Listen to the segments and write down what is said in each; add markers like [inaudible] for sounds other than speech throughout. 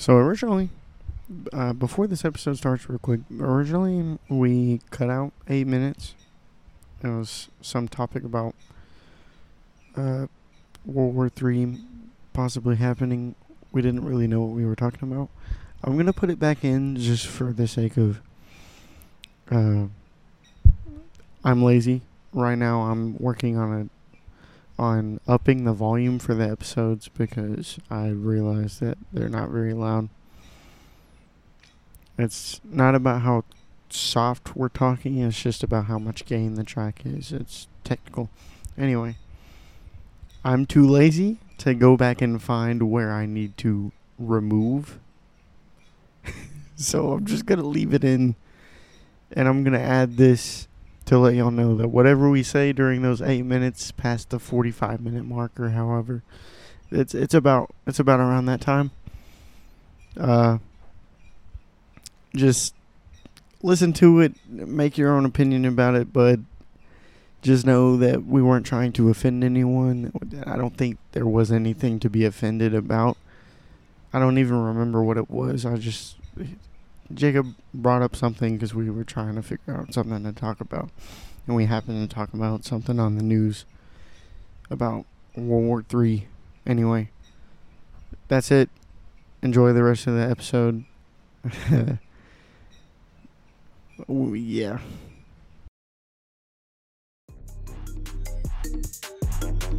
So originally, uh, before this episode starts, real quick, originally we cut out eight minutes. It was some topic about uh, World War Three possibly happening. We didn't really know what we were talking about. I'm gonna put it back in just for the sake of. Uh, I'm lazy right now. I'm working on a on upping the volume for the episodes because I realize that they're not very loud. It's not about how soft we're talking, it's just about how much gain the track is. It's technical. Anyway, I'm too lazy to go back and find where I need to remove. [laughs] so I'm just going to leave it in and I'm going to add this to let y'all know that whatever we say during those eight minutes past the 45 minute mark or however it's it's about it's about around that time. Uh just listen to it make your own opinion about it but just know that we weren't trying to offend anyone i don't think there was anything to be offended about. I don't even remember what it was. I just Jacob brought up something because we were trying to figure out something to talk about, and we happened to talk about something on the news about World War Three. Anyway, that's it. Enjoy the rest of the episode. [laughs] oh, yeah.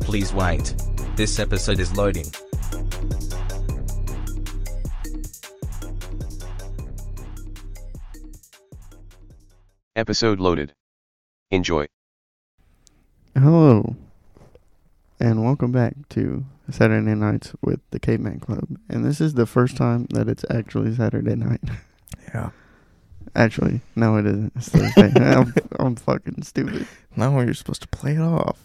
Please wait. This episode is loading. Episode loaded. Enjoy. Hello, and welcome back to Saturday Nights with the Caveman Club. And this is the first time that it's actually Saturday night. Yeah. [laughs] Actually, no, it isn't. It's Thursday. [laughs] I'm, I'm fucking stupid. No, you're supposed to play it off.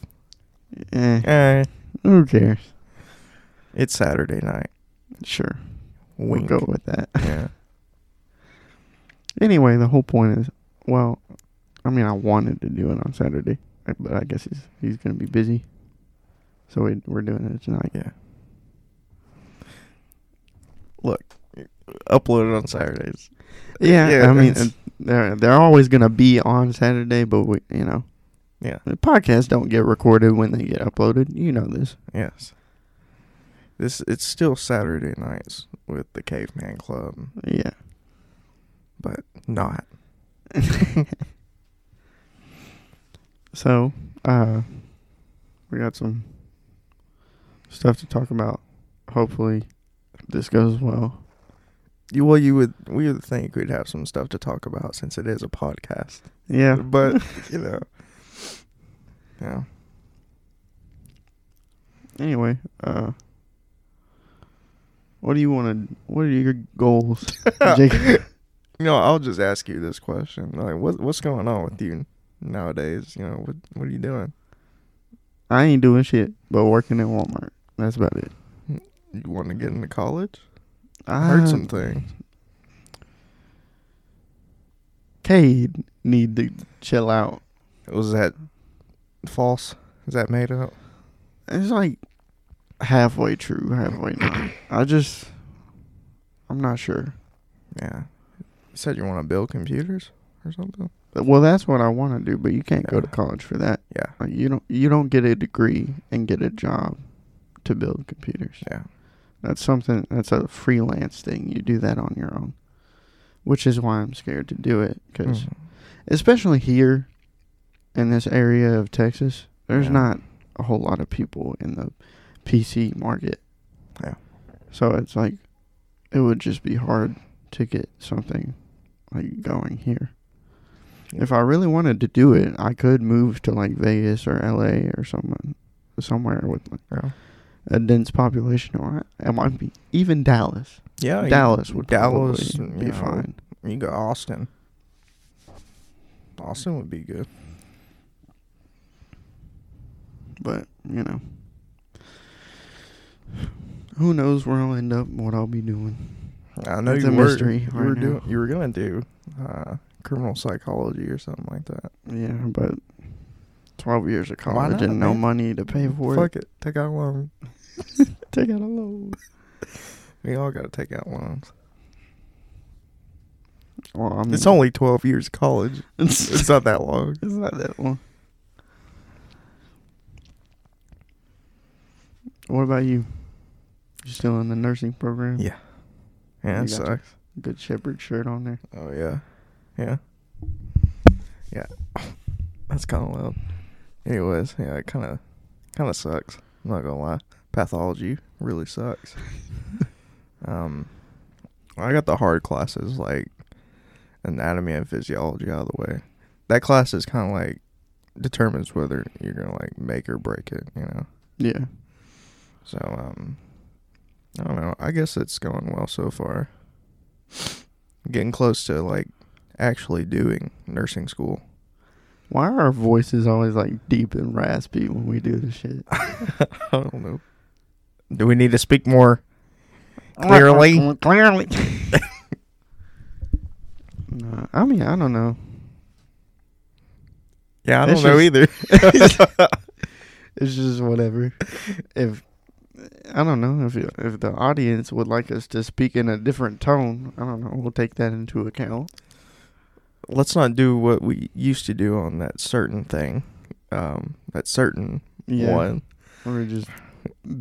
Eh, Eh, who cares? it's Saturday night. Sure, Wink. we'll go with that. Yeah. [laughs] Anyway, the whole point is, well, I mean, I wanted to do it on Saturday, but I guess he's he's gonna be busy, so we, we're doing it tonight. Yeah. Look, upload it on Saturdays. Yeah, Yeah, I mean, uh, they're they're always gonna be on Saturday, but we, you know, Yeah. the podcasts don't get recorded when they get uploaded. You know this. Yes. This it's still Saturday nights with the Caveman Club, Yeah. but not. [laughs] So, uh, we got some stuff to talk about. Hopefully, this goes well. You well, you would we would think we'd have some stuff to talk about since it is a podcast, Yeah, [laughs] but [laughs] you know, yeah. anyway, uh, what do you want to? What are your goals, Jake? You know, I'll just ask you this question: like, what what's going on with you nowadays? You know, what what are you doing? I ain't doing shit but working at Walmart. That's about it. You want to get into college? I heard some things. Cade need to chill out. Was that false? Is that made up? It's like halfway true, halfway not. I just, I'm not sure. Yeah. You said you want to build computers or something. Well, that's what I want to do, but you can't go to college for that. Yeah. Like, you don't, you don't get a degree and get a job to build computers. Yeah. That's something. That's a freelance thing. You do that on your own, which is why I'm scared to do it. Because Mhm. especially here in this area of Texas, there's Yeah. not a whole lot of people in the PC market. Yeah. So it's like it would just be hard to get something like going here. If I really wanted to do it, I could move to like Vegas or LA or somewhere somewhere with like Yeah. a dense population or it might be even Dallas. Yeah. Dallas would Dallas be know, fine. You go Austin. Austin would be good. But, you know. Who knows where I'll end up and what I'll be doing. I know It's you a were mystery you right were now. doing you were gonna do uh, criminal psychology or something like that. Yeah, but 12 years of college not, and no man? money to pay for Fuck it. it. Take out a loan. [laughs] Take out a loan. We all got to take out loans. Well, I mean, It's only 12 years of college. it's, [laughs] It's not that long. it's not that long. What about you? You still in the nursing program? Yeah. Yeah, it sucks. Good Shepherd shirt on there. Oh, yeah. Yeah. Yeah. [laughs] That's kind of loud. Anyways, yeah, it kind of kind of sucks. I'm not going to lie. Pathology really sucks. [laughs] um, I got the hard classes like anatomy and physiology out of the way. That class is kind of like determines whether you're going to like make or break it, you know. Yeah. So um I don't know. I guess it's going well so far. Getting close to like actually doing nursing school. Why are our voices always like deep and raspy when we do this shit? [laughs] I don't know. Do we need to speak more [laughs] clearly? [laughs] Clearly. no, I mean, I don't know. Yeah, I It's don't know just- either. It's just whatever. If I don't know if if the audience would like us to speak in a different tone, I don't know. We'll take that into account. Let's not do what we used to do on that certain thing. Um that certain Yeah. one. Or just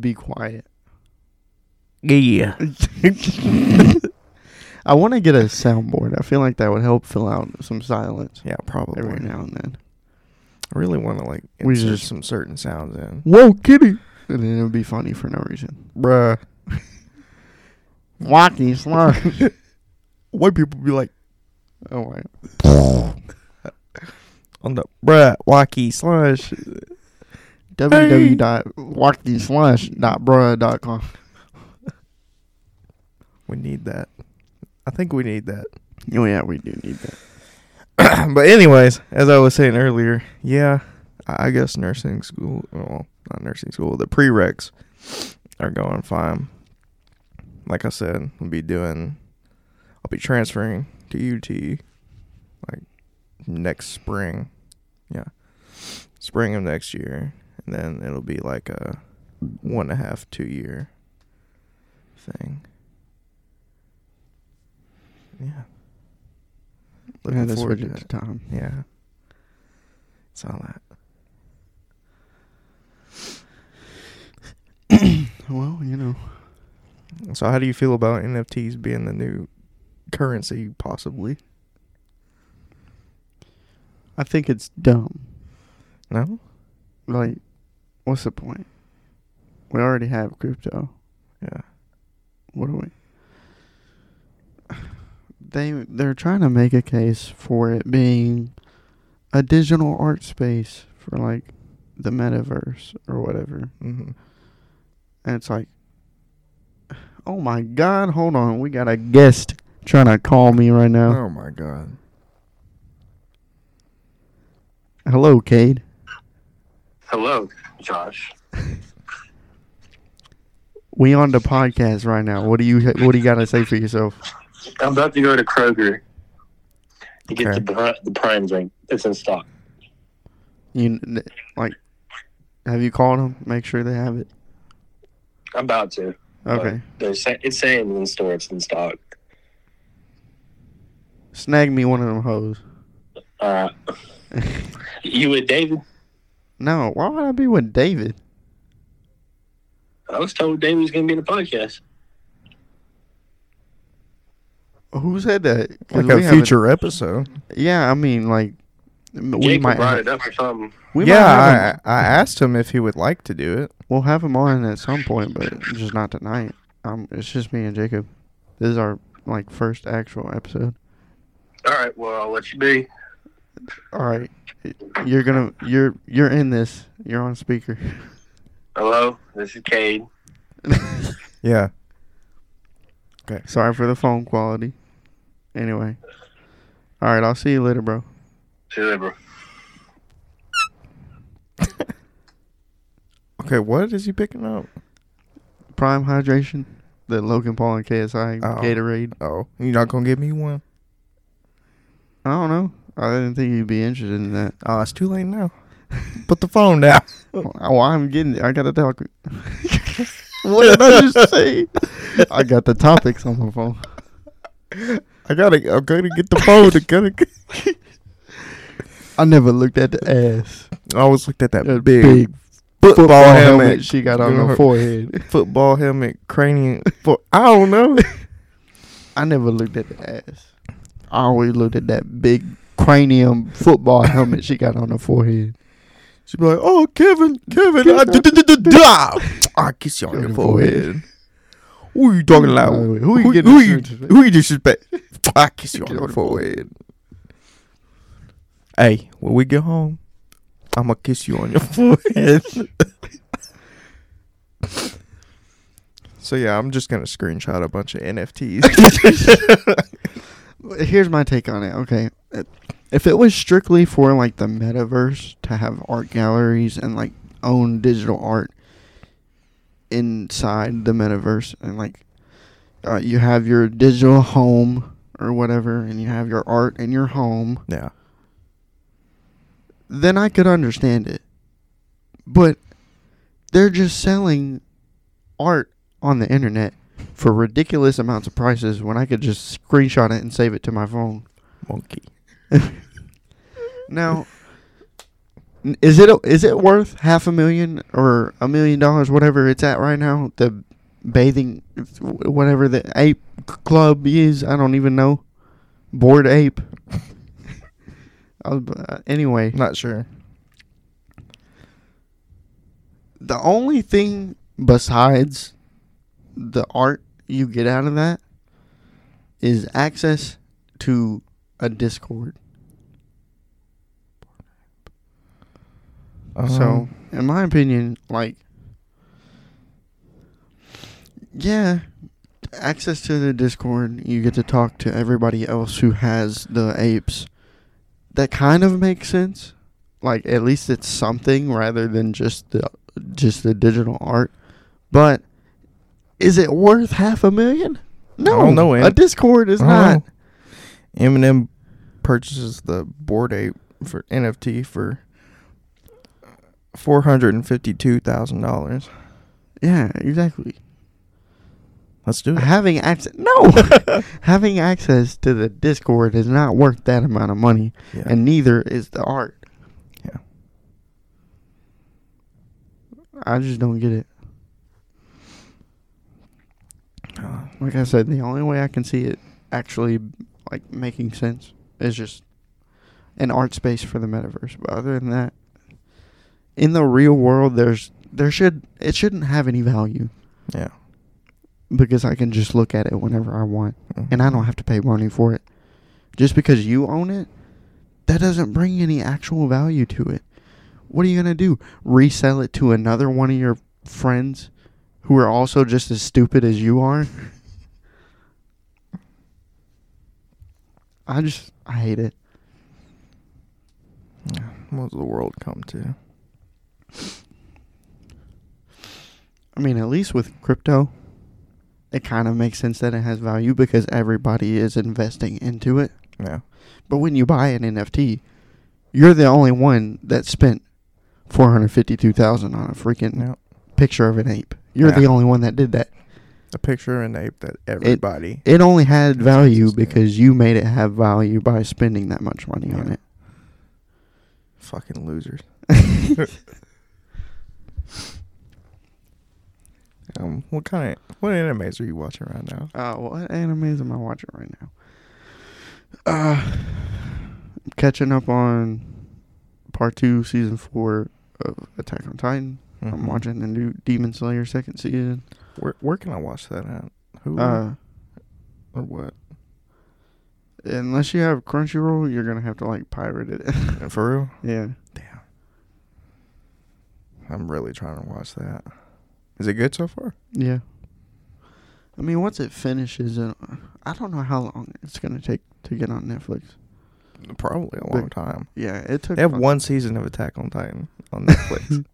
be quiet. Yeah. [laughs] I want to get a soundboard. I feel like that would help fill out some silence Yeah, probably. every now and then. I really want to like We insert just- some certain sounds in. Whoa, kitty! And then it would be funny for no reason. Bruh. Wacky slur. [laughs] White people be like oh, wait. [laughs] on the bruh wacky slush. www.walkyslash.bruh.com. We need that. I think we need that. Oh, yeah, we do need that. [coughs] but anyways, as I was saying earlier, yeah, I I guess nursing school, well, not nursing school, the prereqs are going fine. Like I said, I'll be doing, I'll be transferring to UT like next spring. Yeah, spring of next year, and then it'll be like a one and a half, two year thing. Yeah. Looking to forward to it. time. Yeah. It's all that. [clears throat] Well, you know, So how do you feel about NFTs being the new currency possibly? I think it's dumb. No? Like, what's the point? We already have crypto. Yeah. What are we? [sighs] They they're trying to make a case for it being a digital art space for like the metaverse or whatever. Mm-hmm. And it's like, oh my god, hold on, we got a guest trying to call me right now. Oh my god. Hello, Cade. Hello, Josh. We on the podcast right now. What do you What do you got to say for yourself? I'm about to go to Kroger to get Okay. the the prime drink. It's in stock. You like, have you called them? Make sure they have it. I'm about to. Okay. They're say- it's saying in the store it's in stock. Snag me one of them hoes. All right. [laughs] you with David? No, why would I be with David? I was told David was going to be in the podcast. Who said that? 'Cause Like we a haven't- future episode. Yeah, I mean, like, m- we Jacob might. brought ha- it up or something. we yeah, him- I, I asked him if he would like to do it. we'll have him on at some point, but just not tonight. Um, it's just me and Jacob. This is our like first actual episode. All right. Well, I'll let you be. All right, you're gonna you're you're in this. You're on speaker. Hello, this is Cade. [laughs] Yeah. Okay. Sorry for the phone quality. Anyway, all right, I'll see you later, bro. See you later, bro. Okay, what is he picking up? Prime hydration, the Logan Paul and KSI Oh. Gatorade. Oh, you're not gonna give me one? I don't know. I didn't think you'd be interested in that. Oh, it's too late now. [laughs] Put the phone down. Oh, I'm getting. It. I gotta talk. [laughs] what did I just say? I got the topics on my phone. I gotta, I gotta get the phone. I gotta. Get, [laughs] I never looked at the ass. I always looked at that That big, big football, football helmet. helmet she got on Her- her forehead. [laughs] football helmet, cranium. Fo- I don't know. [laughs] I never looked at the ass. I always looked at that big cranium football helmet she got on her forehead. She'd be like, "Oh, Kevin, Kevin, I, d- d- d- d- da. Ah! [laughs] I kiss you on your forehead." Who are you talking about? Who you Who, getting who you disrespect? who you disrespect? I kiss you on your forehead. Hey, when we get home, I'm gonna kiss you on your [laughs] forehead. so yeah, I'm just gonna screenshot a bunch of NFTs. [laughs] Here's my take on it. Okay, if it was strictly for like the metaverse to have art galleries and like own digital art inside the metaverse, and like uh, you have your digital home or whatever, and you have your art in your home, yeah, then I could understand it. But they're just selling art on the internet for ridiculous amounts of prices when I could just screenshot it and save it to my phone. monkey. [laughs] Now, n- is it is it worth half a million or a million dollars, whatever it's at right now? The bathing, whatever the ape club is, I don't even know. Bored Ape. [laughs] Uh, anyway, Not sure. the only thing besides the art you get out of that is access to a Discord. so, Um, in my opinion, like, yeah, access to the Discord, you get to talk to everybody else who has the apes. That kind of makes sense. Like, at least it's something rather than just the just the digital art. But is it worth half a million? No, don't know, a Discord is not. know. Eminem purchases the Bored Ape for NFT for four hundred and fifty-two thousand dollars. Yeah, exactly. Let's do it. Having access, no, [laughs] having access to the Discord is not worth that amount of money, Yeah. and neither is the art. Yeah. I just don't get it. Uh, Like I said, the only way I can see it actually like making sense is just an art space for the metaverse. But other than that, in the real world, there's there should it shouldn't have any value yeah. Because I can just look at it whenever I want. Mhm. and I don't have to pay money for it. Just because you own it, that doesn't bring any actual value to it. What are you gonna do? Resell it to another one of your friends who are also just as stupid as you are? I just I hate it. Yeah. What does the world come to? I mean, at least with crypto, it kind of makes sense that it has value because everybody is investing into it. Yeah. But when you buy an NFT, you're the only one that spent four hundred fifty-two thousand on a freaking Yeah. picture of an ape. You're the only one that did that. A picture of an ape that everybody. It only had value because you made it have value by spending that much money on it. fucking losers. [laughs] [laughs] um, what kind of what animes are you watching right now? Uh, what animes am I watching right now? Uh, I'm catching up on part two, season four of Attack on Titan. I'm Mhm. watching the new Demon Slayer second season. Where where can I watch that at? Who Uh, or what? unless you have Crunchyroll, you're gonna have to like pirate it. [laughs] For real? yeah. Damn. I'm really trying to watch that. Is it good so far? Yeah. I mean, once it finishes, uh, I don't know how long it's gonna take to get on Netflix. Probably a But- long time. Yeah, it took. They have one season of Attack on Titan on [laughs] Netflix.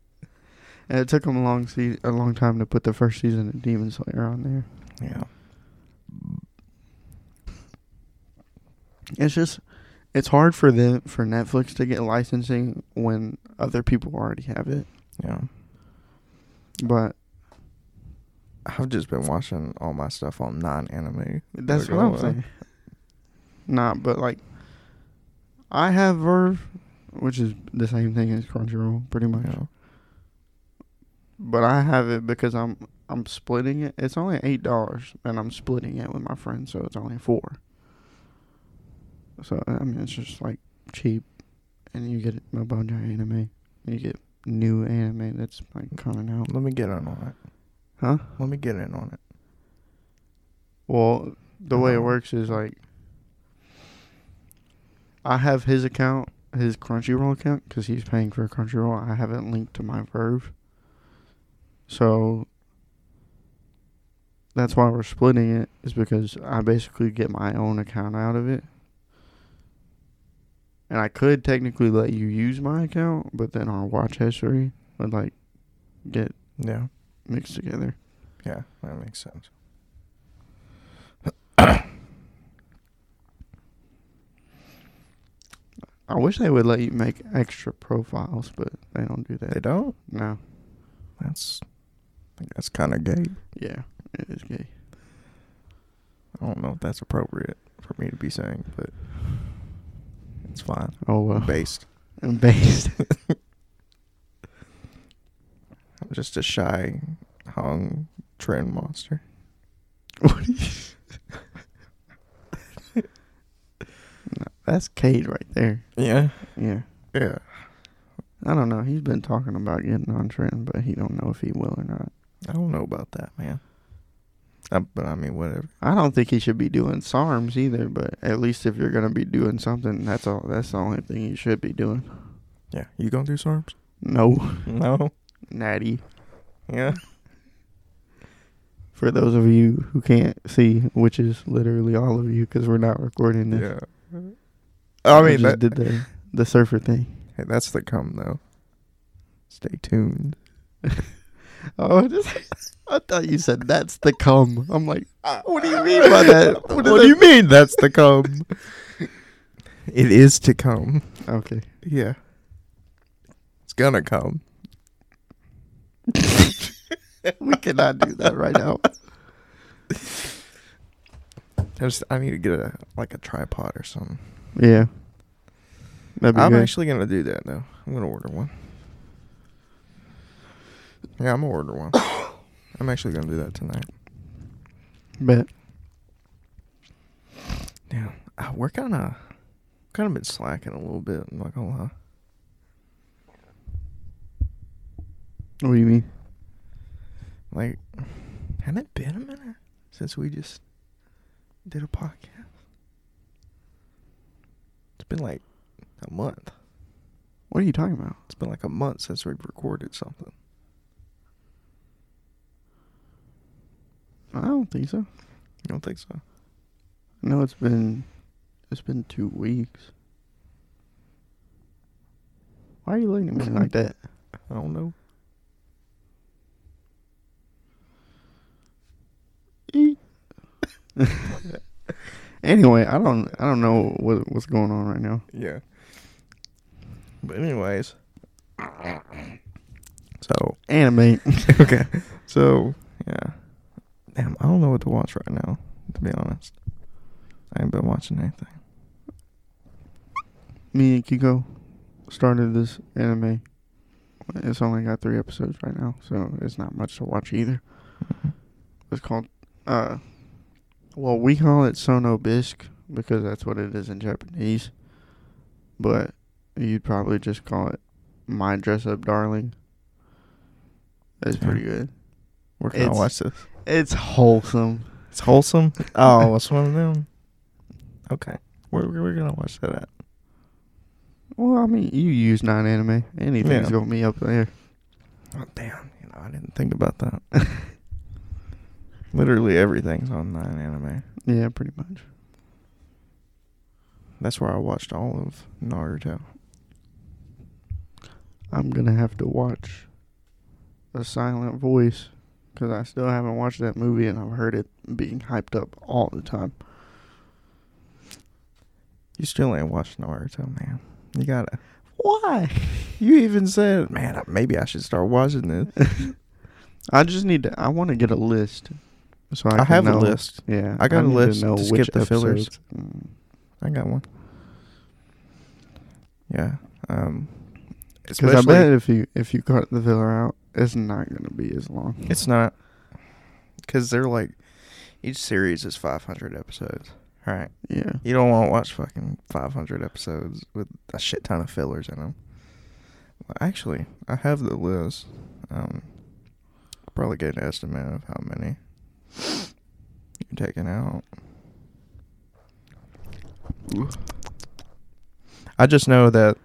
and it took them a long se- a long time to put the first season of Demon Slayer on there. yeah. It's just, it's hard for them for Netflix to get licensing when other people already have it. Yeah. But I've just been watching all my stuff on Nine Anime. That's Like, what I'm uh, saying. Nah, but like, I have VRV, which is the same thing as Crunchyroll, pretty much. Know, But I have it because I'm I'm splitting it. It's only eight dollars, and I'm splitting it with my friends, so it's only four. So I mean, it's just like cheap, and you get a bunch of anime. You get new anime that's like coming out. let me get on it. Huh? Let me get in on it. Well, the way it Uh-huh. works is like I have his account, his Crunchyroll account, because he's paying for Crunchyroll. I have it linked to my VRV, so that's why we're splitting it. Is because I basically get my own account out of it, and I could technically let you use my account, but then our watch history would like get Yeah, mixed together. yeah, that makes sense. I wish they would let you make extra profiles, but they don't do that. They don't. No. That's, I think that's kind of gay. Yeah, it is gay. I don't know if that's appropriate for me to be saying, but it's fine. Oh well. Based. And based. [laughs] Just a shy, hung tren monster. what do you? No, that's Cade right there. Yeah. Yeah. Yeah. I don't know. He's been talking about getting on tren, but he don't know if he will or not. I don't know about that, man. Uh, but I mean, whatever. I don't think he should be doing SARMs either, but at least if you're gonna be doing something, that's all. That's the only thing you should be doing. Yeah. You gonna do SARMs? No, No. Natty. Yeah. For those of you who can't see, which is literally all of you, because we're not recording this. Yeah. I we mean, just that, did the the surfer thing. hey, that's the come though. Stay tuned. [laughs] Oh, [laughs] just, I thought you said that's the come. I'm like, uh, ah, what do you mean by that? [laughs] What, does do you mean that's the come? it is to come. Okay. Yeah. It's gonna come. [laughs] We cannot do that right now. I just I need to get a like a tripod or something. Yeah. I'm good. actually gonna do that though. I'm gonna order one. Yeah, I'm gonna order one. [coughs] I'm actually gonna do that tonight. Bet. Yeah, uh, we're kind of kind of been slacking a little bit. I'm not gonna lie. What do you mean? Like, hasn't it been a minute since we just did a podcast? It's been like a month. What are you talking about? It's been like a month since we've recorded something. I don't think so. You don't think so? No, it's been it's been two weeks. Why are you looking at me [laughs] like that? I don't know. [laughs] Anyway, I don't I don't know what what's going on right now. Yeah. But anyways, so Anime. [laughs] okay, so yeah, damn, I don't know what to watch right now. To be honest, I ain't been watching anything. Me and Kiko started this anime. It's only got three episodes right now, so it's not much to watch either. It's called, uh, well, we call it Sono Bisque because that's what it is in Japanese. But you'd probably just call it My Dress Up Darling. It's Yeah. pretty good. I It's- watch this? It's wholesome. It's wholesome. [laughs] Oh, what's one of them. Okay, we're we're gonna watch that at? Well, I mean, you use Nine Anime. Anything's Yeah. going to be up there. Oh damn, you know I didn't think about that. [laughs] Literally everything's on Nine Anime. Yeah, pretty much. That's where I watched all of Naruto. I'm gonna have to watch a silent voice because I still haven't watched that movie and I've heard it being hyped up all the time. You still ain't watched Naruto, man. You gotta. Why? [laughs] You even said, man, maybe I should start watching this. [laughs] I just need to. I want to get a list. So I, I, have know- a list. Yeah, I got a list To, to skip the fillers. Mm. I got one. Yeah. Um. Because I bet if you if you cut the filler out, it's not gonna be as long. it's not because they're like each series is 500 episodes. Right. Yeah. You don't want to watch fucking 500 episodes with a shit ton of fillers in them. Actually, I have the list. Um, probably get an estimate of how many you're taking out. I just know that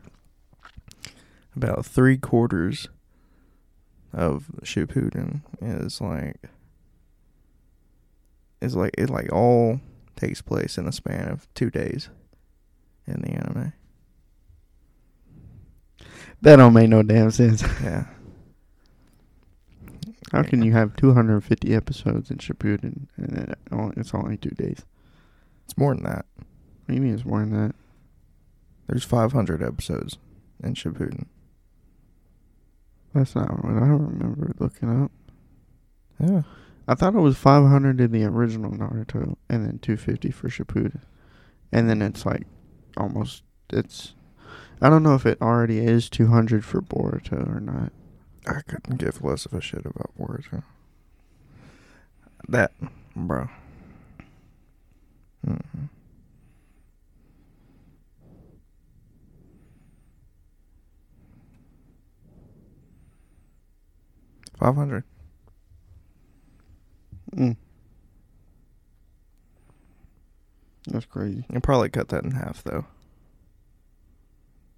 about three quarters of Shippuden is like is like it like all takes place in the span of two days in the anime. That don't make no damn sense. Yeah. How can you have 250 episodes in Shippuden and it only, it's only two days? It's more than that. What do you mean it's more than that? There's 500 episodes in Shippuden. That's not what I remember looking up. Yeah. I thought it was 500 in the original Naruto and then 250 for Shippuden. And then it's like almost it's I don't know if it already is 200 for Boruto or not. I couldn't give less of a shit about Boruto. That, bro. Mm-mm. Five hundred. Mm. That's crazy. You probably cut that in half though.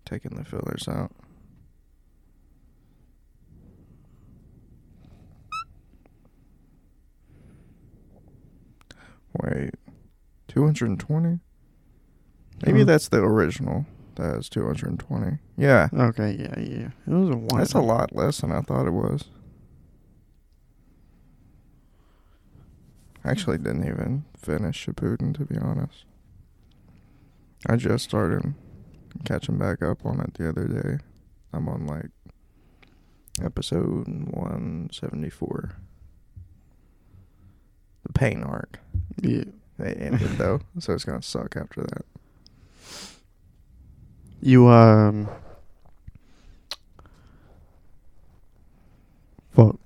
Taking the fillers out. Wait, two hundred and twenty? Maybe hmm. that's the original. That is two hundred and twenty. Yeah, Okay, yeah, yeah. It was a while. that's a lot less than I thought it was. I actually didn't even finish Shippuden to be honest. I just started catching back up on it the other day. I'm on like episode 174. The pain arc. Yeah. They ended though, so it's gonna suck after that. You um Fuck.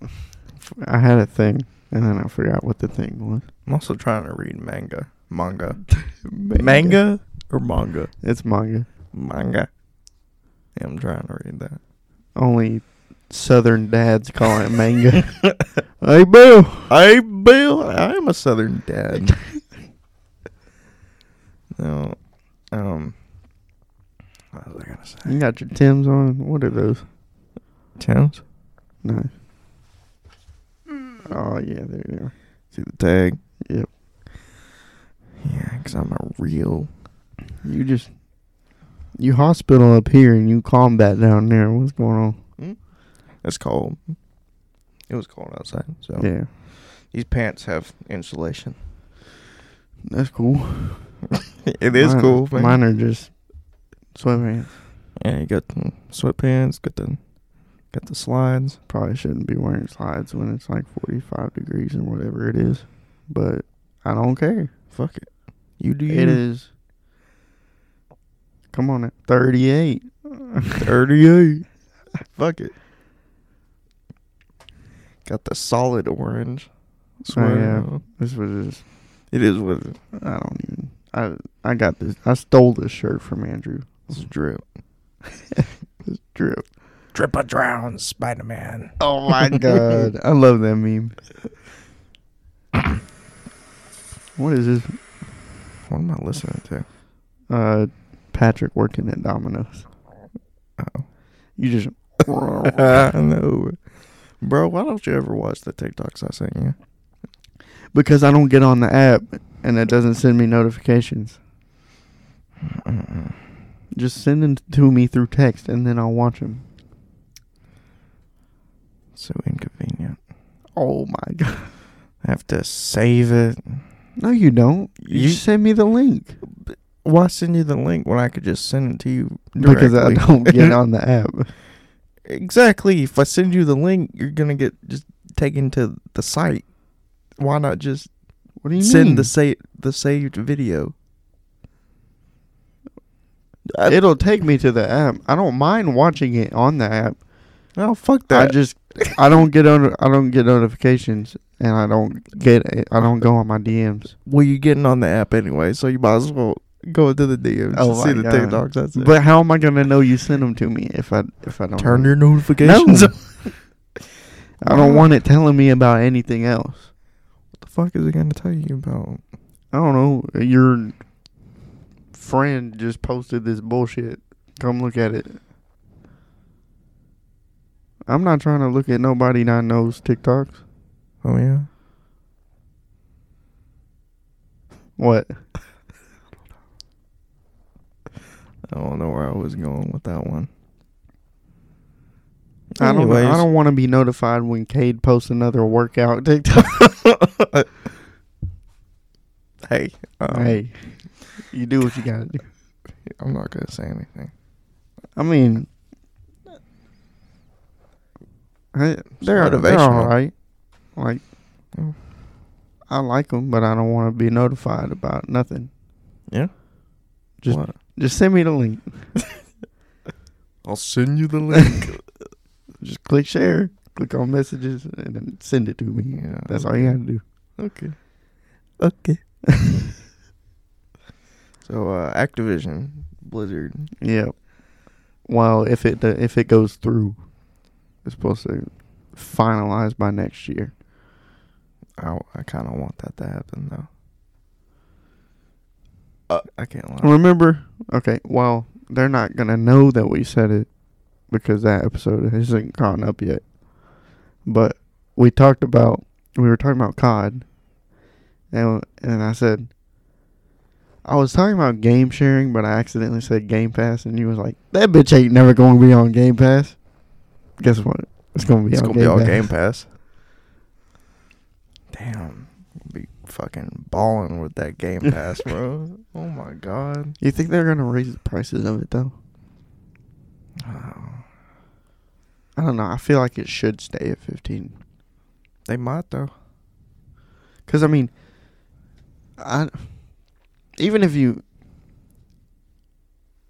I had a thing and then I forgot what the thing was. I'm also trying to read manga. Manga. [laughs] Manga or manga? It's manga. Manga. Yeah, I'm trying to read that. Only southern dads call it manga. [laughs] hey Bill. Hey, Bill, I am a Southern dad. [laughs] no, um, what was I gonna say? You got your Tim's on. What are those? Towns? No. Oh yeah, there you are. See the tag? Yep. Yeah, because I'm a real. You just you hospital up here and you combat down there. What's going on? It's cold. It was cold outside, so Yeah, these pants have insulation. that's cool. [laughs] It is Mine- cool. Man. Mine are just sweatpants. Yeah, you got the sweatpants, got the got the slides. Probably shouldn't be wearing slides when it's like 45 degrees and whatever it is, but I don't care. Fuck it. You do It is. Come on, at 38. 38. [laughs] Fuck it. Got the solid orange. sweater Oh, yeah. This was just. It is what it is. I don't even. I I got this. I stole this shirt from Andrew. It's drip. [laughs] This drip. Drip a drown, Spider Man. Oh my god, [laughs] I love that meme. what is this? What am I listening to? Uh, Patrick working at Domino's. Oh. You just. [laughs] I know. Bro, why don't you ever watch the TikToks I sent you? because I don't get on the app and it doesn't send me notifications. Just send them to me through text and then I'll watch them. So inconvenient. Oh my [laughs] god. I have to save it. No, you don't. You, You- send me the link Why send you the link when I could just send it to you? because I don't get [laughs] on the app. Exactly. If I send you the link, you're gonna get just taken to the site. Why not just What do you send mean? the sa- the saved video? It'll take me to the app. I don't mind watching it on the app. Oh fuck that! I just I don't get on I don't get notifications and I don't get I don't go on my DMs. well, you're getting on the app anyway, so you might as well go into the DMs Oh and see the God. TikToks. That's it. But how am I gonna know you sent them to me if I if I don't Turn your notifications. No. on. [laughs] I don't want it telling me about anything else. What the fuck is it gonna tell you about? I don't know. Your friend just posted this bullshit. Come look at it. I'm not trying to look at nobody that knows TikToks. Oh yeah. What? [laughs] I don't know where I was going with that one. I don't. I don't want to be notified when Cade posts another workout [laughs] TikTok. [laughs] Hey, um, hey, you do what you gotta do. [laughs] I'm not gonna say anything. I mean, hey, they're they're all right. Like, Mm. I like them, but I don't want to be notified about nothing. Yeah. Just What? Just send me the link. [laughs] I'll send you the link. [laughs] Just click share, click on messages, and then send it to me. Yeah, That's all you gotta do. okay. Okay. [laughs] so uh Activision, Blizzard. Yeah. Well, if it if it goes through, it's supposed to finalize by next year. I I kind of want that to happen though. Uh, I can't lie. Remember? Okay. Well, they're not gonna know that we said it because that episode hasn't gone up yet. But we talked about we were talking about COD, and and I said I was talking about game sharing, but I accidentally said Game Pass, and you was like, "That bitch ain't never gonna be on Game Pass." Guess what? It's gonna be it's on gonna Game be all Pass. Game Pass. Damn, be fucking balling with that Game Pass, bro. [laughs] Oh my god. You think they're gonna raise the prices of it though? Oh, [sighs] I don't know. I feel like it should stay at fifteen. they might though. Cause I mean, I even if you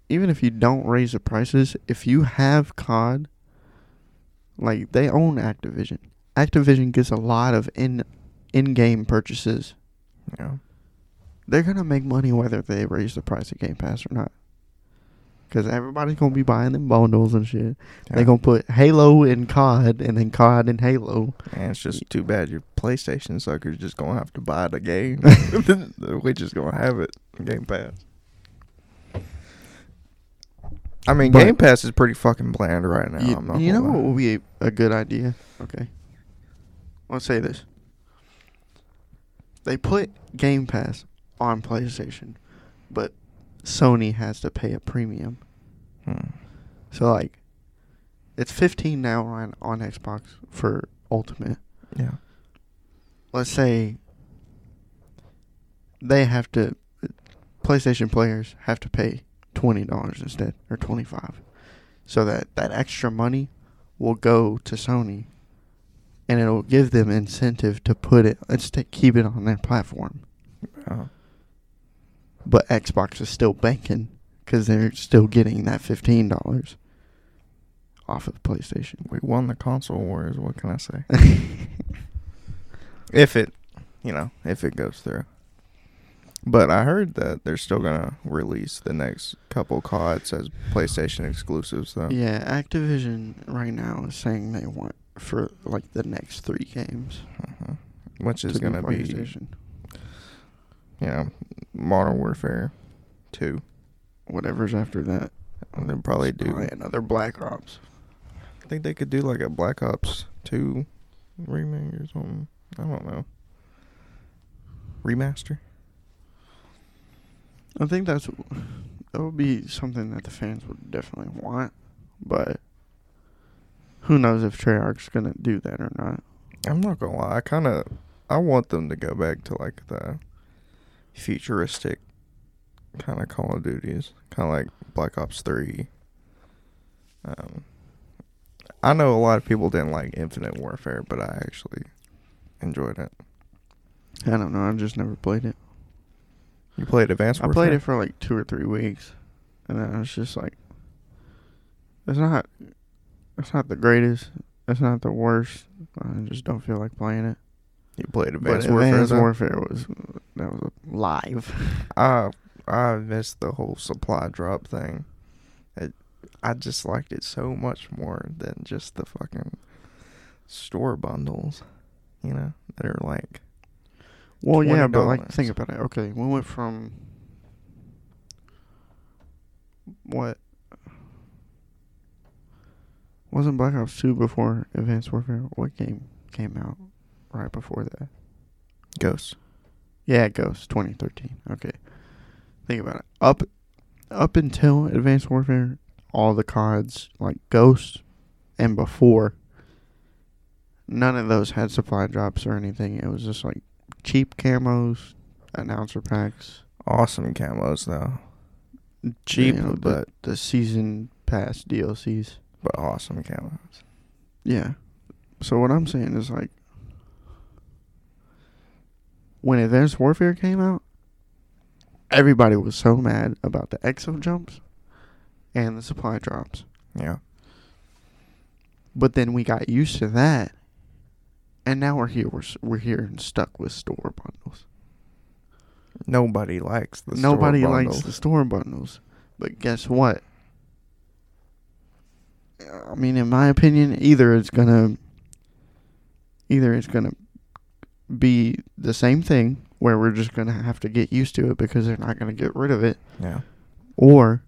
even if you don't raise the prices, if you have COD, like they own Activision. Activision gets a lot of in in game purchases. Yeah. They're gonna make money whether they raise the price of Game Pass or not. Cause everybody's gonna be buying them bundles and shit. yeah. They're gonna put Halo in COD and then COD and Halo. And it's just too bad your PlayStation suckers just gonna have to buy the game. [laughs] [laughs] we just gonna have it Game Pass. I mean, But- Game Pass is pretty fucking bland right now. You, I'm not you know gonna what lie. would be a, a good idea? Okay. Let's say this. They put Game Pass on PlayStation, but Sony has to pay a premium. Hmm. So like it's 15 now on on Xbox for Ultimate. Yeah. Let's say they have to PlayStation players have to pay $20 instead or 25. So that that extra money will go to Sony and it'll give them incentive to put it let's keep it on their platform. Uh, But Xbox is still banking cuz they're still getting that $15 off of the PlayStation. we won the console wars. What can I say? [laughs] if it, you know, if it goes through. But I heard that they're still gonna release the next couple CODs as PlayStation exclusives, though. Yeah, Activision right now is saying they want for like the next three games. Mhm. Which is gonna be, PlayStation. you know, Modern Warfare two. whatever's after that. And they'll probably do. Probably another Black Ops. I think they could do like a Black Ops two remake or something. I don't know. Remaster. I think that's that would be something that the fans would definitely want, but who knows if Treyarch's gonna do that or not. I'm not gonna lie. I kind of I want them to go back to like the futuristic kind of Call of Duties, kind of like Black Ops Three. Um, I know a lot of people didn't like Infinite Warfare, but I actually enjoyed it. I don't know. I just never played it. You played Advanced I played it for like two or three weeks, and then I was just like, "It's not, it's not the greatest. It's not the worst. I just don't feel like playing it." You played But Advanced Warfare. Advanced though? Warfare was that was live. [laughs] I I missed the whole supply drop thing. It, I just liked it so much more than just the fucking store bundles, you know, that are like Well, yeah, but like think about it. Okay, we went from what wasn't Black Ops Two before Advanced Warfare? What game came out right before that? ghosts. Yeah, Ghost 2013. Okay, think about it. Up, up until Advanced Warfare, all the CODs like Ghost and before, none of those had supply drops or anything. It was just like cheap camos, announcer packs, Awesome camos though, you cheap know, the, but the season pass DLCs. But awesome camos. Yeah. So what I'm saying is like when Advanced Warfare came out, everybody was so mad about the exo jumps and the supply drops. Yeah, But then we got used to that, and now we're here. We're we're here and stuck with store bundles. nobody likes the Nobody likes the store bundles. But guess what? I mean, in my opinion, either it's gonna, either it's gonna be the same thing where we're just gonna have to get used to it because they're not gonna get rid of it, Yeah, or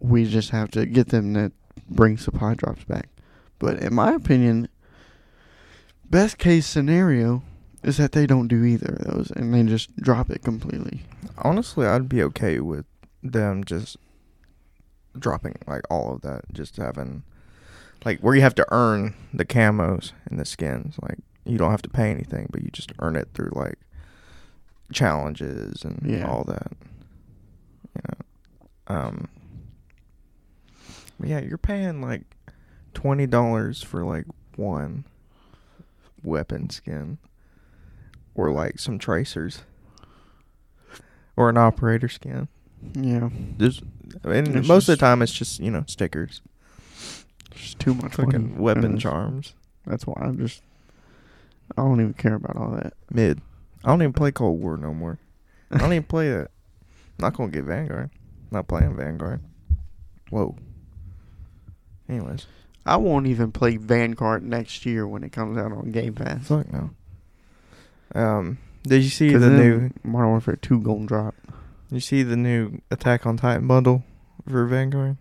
we just have to get them to bring supply drops back. But in my opinion, best case scenario is that they don't do either of those and they just drop it completely. honestly, I'd be okay with them just dropping like all of that, just having like where you have to earn the camos and the skins. Like you don't have to pay anything, but you just earn it through like challenges and Yeah. all that. You know, um, yeah, you're paying like twenty dollars for like one weapon skin, or like some tracers, or an operator skin. Yeah, There's, and It's most of just- the time it's just you know stickers, it's too much fucking weapon charms. That's why I'm just I don't even care about all that. Mid. I don't even play Cold War no more. I don't even play that. I'm not gonna get Vanguard. Not playing Vanguard. Whoa. Anyways, I won't even play Vanguard next year when it comes out on Game Pass. fuck no. Um, did you see 'Cause the then new? Modern Warfare Two gonna drop? You see the new Attack on Titan bundle for Vanguard?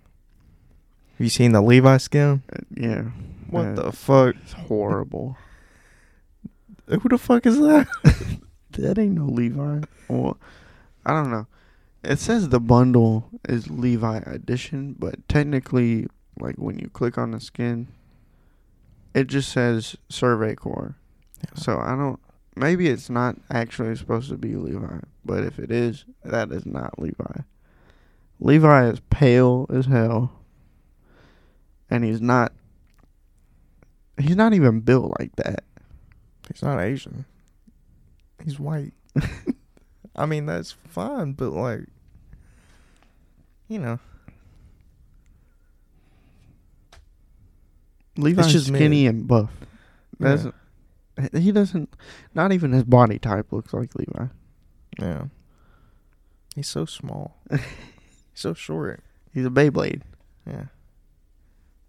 Have you seen the Levi skin? Uh, yeah, What Uh, the fuck? it's horrible. [laughs] Who the fuck is that? [laughs] that ain't no Levi. Well, I don't know. It says the bundle is Levi edition, but technically, like when you click on the skin, it just says Survey Corps. So I don't. Maybe it's not actually supposed to be Levi, but if it is, that is not Levi. Levi is pale as hell, and he's not. He's not even built like that. He's not Asian. He's white. [laughs] I mean, that's fine, but like, you know, Levi's just skinny and buff. Yeah. That's he doesn't. Not even his body type looks like Levi. Yeah. He's so small. [laughs] He's so short. He's a Beyblade. Yeah.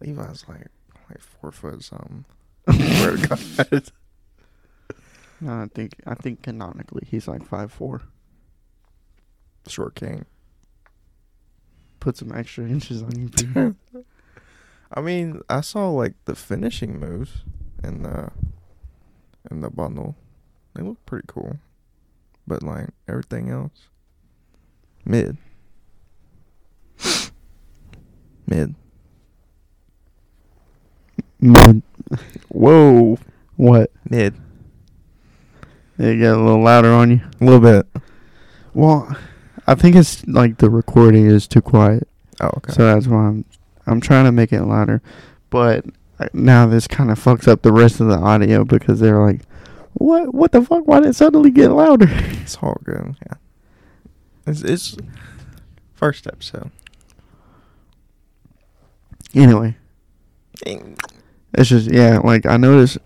Levi's like like four foot something. [laughs] Swear to God. No, I think I think canonically he's like five four. Short king. Put some extra [laughs] inches on you. I mean, I saw like the finishing moves in the in the bundle. They look pretty cool. But like everything else. Mid. [sniffs] Mid. Mid. Whoa. What? Mid. It got a little louder on you. A little bit. Well, I think it's like the recording is too quiet, Oh, okay. so that's why I'm I'm trying to make it louder, but uh, now this kind of fucks up the rest of the audio because they're like, "What? What the fuck? Why did it suddenly get louder?" [laughs] It's all good. Yeah. It's it's first episode. Anyway, it's just yeah. Like I notice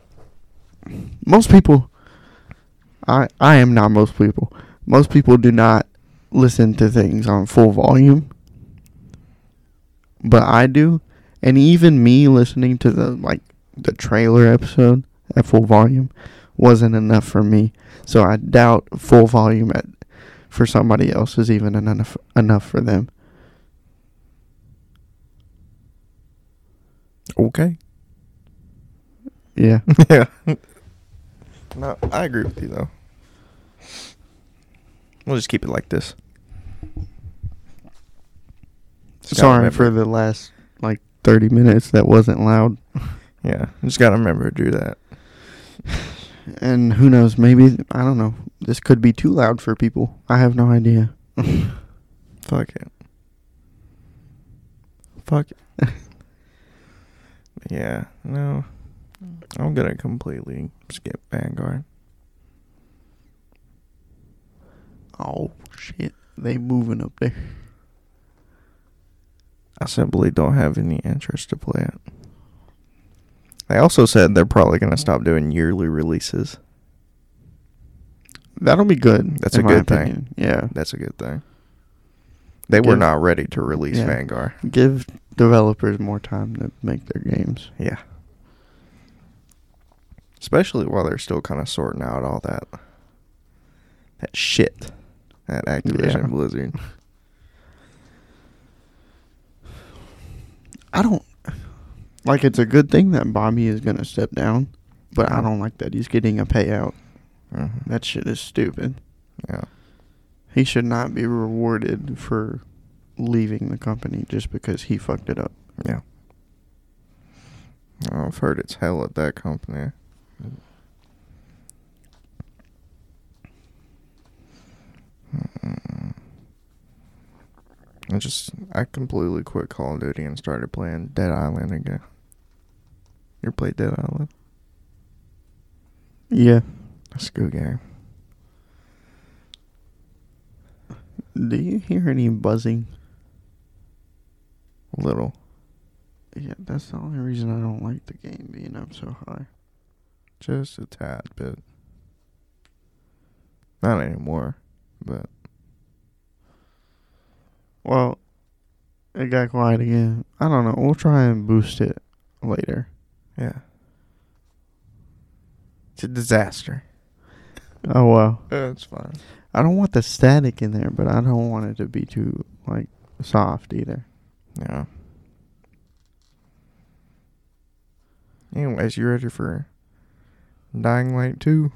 most people. I I am not most people. Most people do not listen to things on full volume. But I do, and even me listening to the like the trailer episode at full volume wasn't enough for me. So I doubt full volume at for somebody else is even enough enough for them. Okay. Yeah. [laughs] yeah. No, I agree with you though. We'll just keep it like this. Just Sorry for the last like 30 minutes that wasn't loud. [laughs] Yeah, just gotta remember to do that. [laughs] And who knows, maybe, I don't know. This could be too loud for people. I have no idea. [laughs] Fuck it. Fuck it. [laughs] yeah, no. I'm gonna completely skip Vanguard. Oh, shit. They moving up there. I simply don't have any interest to play it. They also said they're probably gonna stop doing yearly releases. That'll be good. That's a good thing. Yeah. That's a good thing. They were not ready to release Yeah. Vanguard. Give developers more time to make their games. Yeah. Especially while they're still kind of sorting out all that that shit at Activision Yeah. Blizzard. I don't. Like, it's a good thing that Bobby is going to step down, but I don't like that he's getting a payout. Mhm. That shit is stupid. Yeah. He should not be rewarded for leaving the company just because he fucked it up. Yeah. Oh, I've heard it's hell at that company. I just I completely quit Call of Duty and started playing Dead Island again. You ever played Dead Island? Yeah. That's a good game. Do you hear any buzzing? A little. Yeah, that's the only reason I don't like the game being up so high. Just a tad bit. Not anymore, but Well, it got quiet again. I don't know. We'll try and boost it later. Yeah. It's a disaster. Oh well. It's fine. I don't want the static in there, but I don't want it to be too like soft either. Yeah. Anyways, you ready for Dying Light 2?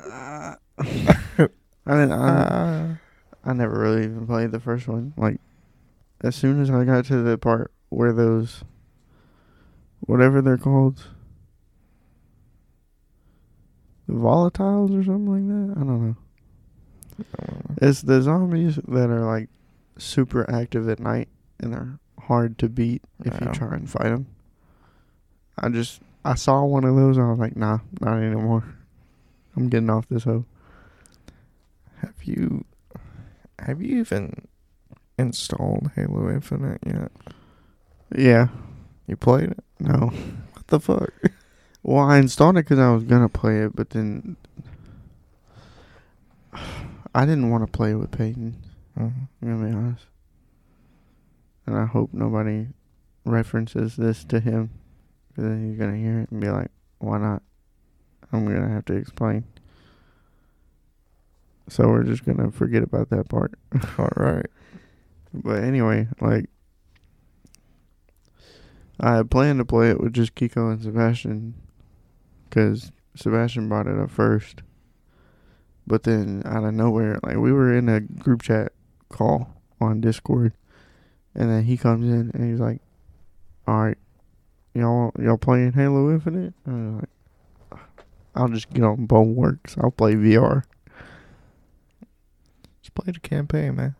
[laughs] I didn't. I, Uh, I never really even played the first one. Like, as soon as I got to the part where those, whatever they're called, the volatiles or something like that. I don't know. It's the zombies that are like super active at night and they're hard to beat if Yeah. you try and fight them. I just I saw one of those and I was like, nah, not anymore. I'm getting off this hoe. have you have you even installed Halo Infinite yet? Yeah, You played it? no. [laughs] What the fuck? Well, I installed it because I was gonna play it, but then [sighs] I didn't want to play with Peyton. Mhm. I'm gonna be honest, and I hope nobody references this to him, because then he's gonna hear it and be like, "Why not?" I'm gonna have to explain. So we're just gonna forget about that part. [laughs] All right. But anyway, like I had planned to play it with just Kiko and Sebastian because Sebastian brought it up first. But then out of nowhere, like we were in a group chat call on Discord, and then he comes in and he's like, "All right, y'all y'all playing Halo Infinite?" And I was like, "I'll just get on Boneworks. I'll play VR." Just play the campaign, man.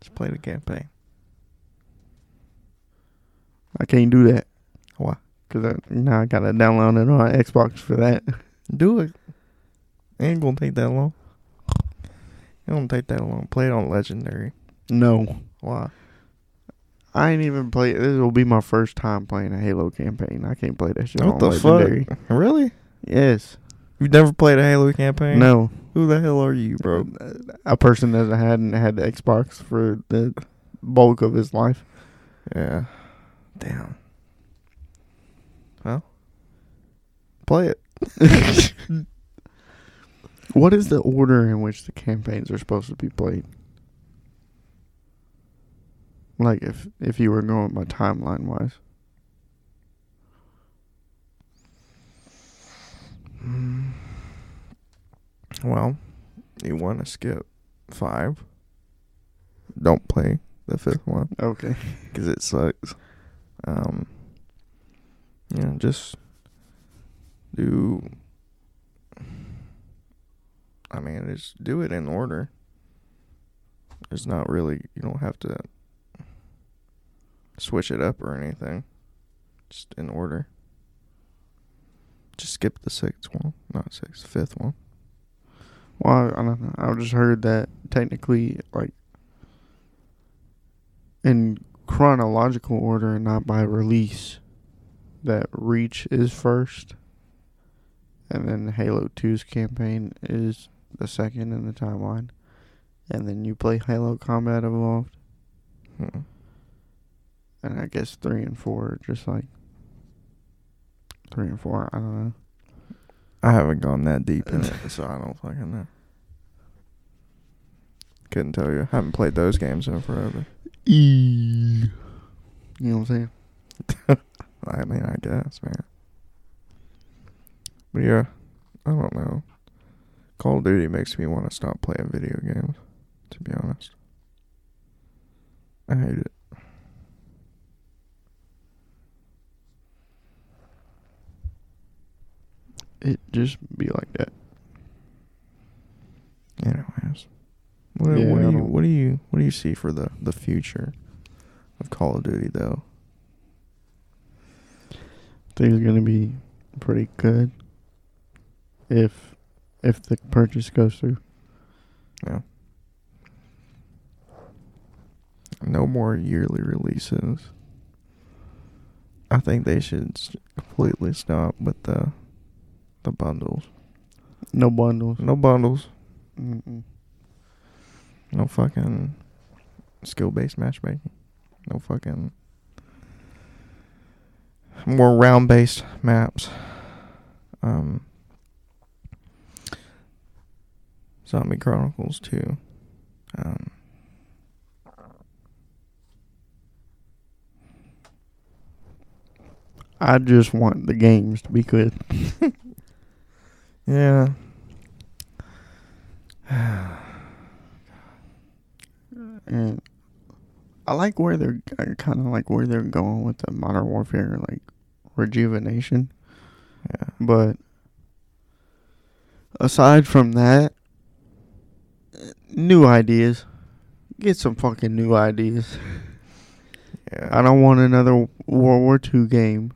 Just play the campaign. I can't do that. Why? Because now I gotta download it on Xbox for that. [laughs] Do it. It ain't gonna take that long. It don't take that long. Play it on legendary. No, Why? I ain't even played. This will be my first time playing a Halo campaign. I can't play that shit What on the legendary. fuck? Really? Yes. You've never played a Halo campaign? No. Who the hell are you, bro? [laughs] A person that hadn't had the Xbox for the bulk of his life. Yeah. Damn. Well, play it. [laughs] What is the order in which the campaigns are supposed to be played? Like if if you were going by timeline wise. Hmm. Well, you want to skip five. Don't play the fifth one Okay. [laughs] because it sucks. Um, you know, just do. I mean, just do it in order. It's not really. You don't have to switch it up or anything. Just in order. Just skip the sixth one, not sixth, fifth one. Well, I don't know. I just heard that technically, like, in chronological order and not by release, that Reach is first, and then Halo 2's campaign is the second in the timeline, and then you play Halo Combat Evolved, Hmm. and I guess 3 and 4 are just like. 3 and 4, I don't know. I haven't gone that deep in it, so I don't fucking know. Couldn't tell you. I haven't played those games in forever. E. You know what I'm saying? [laughs] I mean, I guess, man. But yeah, I don't know. Call of Duty makes me want to stop playing video games, to be honest. I hate it. It just be like that. Anyways, what, Yeah, what do you what do you do you see for the the future of Call of Duty though? think it's gonna be pretty good if if the purchase goes through. Yeah. No more yearly releases. I think they should completely stop with the the bundles. No bundles. No bundles. Mm-mm. No fucking skill based matchmaking. No fucking more round based maps. Um Zombie Chronicles 2. Um I just want the games to be good. [laughs] yeah. [sighs] And I like where they're kind of like where they're going with the Modern Warfare like rejuvenation. Yeah. But aside from that, new ideas. Get some fucking new ideas. Yeah. I don't want another World War II game.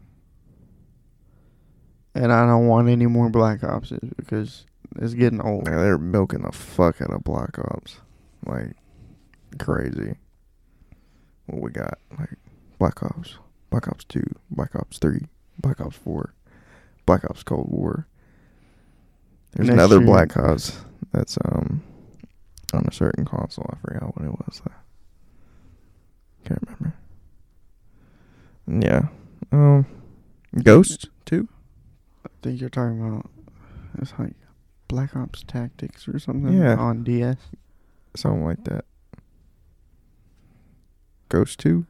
And I don't want any more Black Ops eh, because it's getting old. Yeah, they're milking the fuck out of Black Ops. Like crazy. What we got? Like Black Ops, Black Ops 2, Black Ops 3, Black Ops 4, Black Ops Cold War. There's Next another year- Black Ops that's um on a certain console. I forgot what it was. though. Can't remember. Yeah. Um Ghost 2? I think you're talking about it's like Black Ops Tactics or something Yeah. on DS. Something like that. Ghost 2?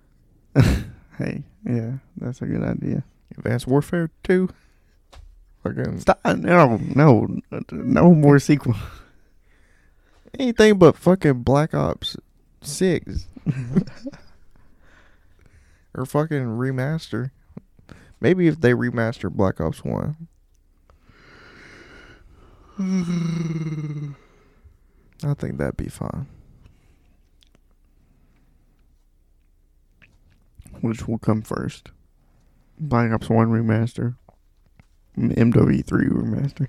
[laughs] Hey, yeah, that's a good idea. Advanced Warfare 2? Fucking Stop! No, no, no more sequel. [laughs] anything but fucking Black Ops 6. [laughs] or fucking remaster. Maybe if they remaster Black Ops 1. [sighs] I think that'd be fine. Which will come first? Black Ops One remaster, MW three remaster.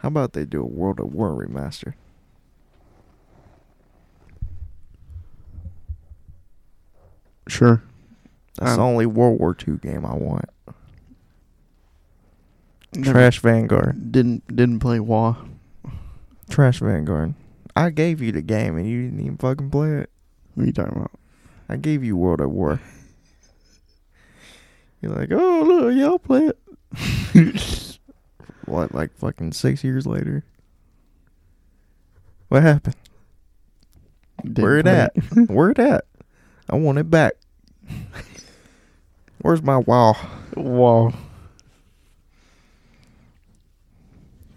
How about they do a World at War remaster? Sure. That's Um, the only World War II game I want. Trash Vanguard. Didn't didn't play WoW. Trash Vanguard. I gave you the game and you didn't even fucking play it. What are you talking about? I gave you World at War. You're like, oh look, y'all play it. [laughs] what, like fucking six years later? What happened? Didn't Where it at? [laughs] Where it at? I want it back. Where's my wall? Wall.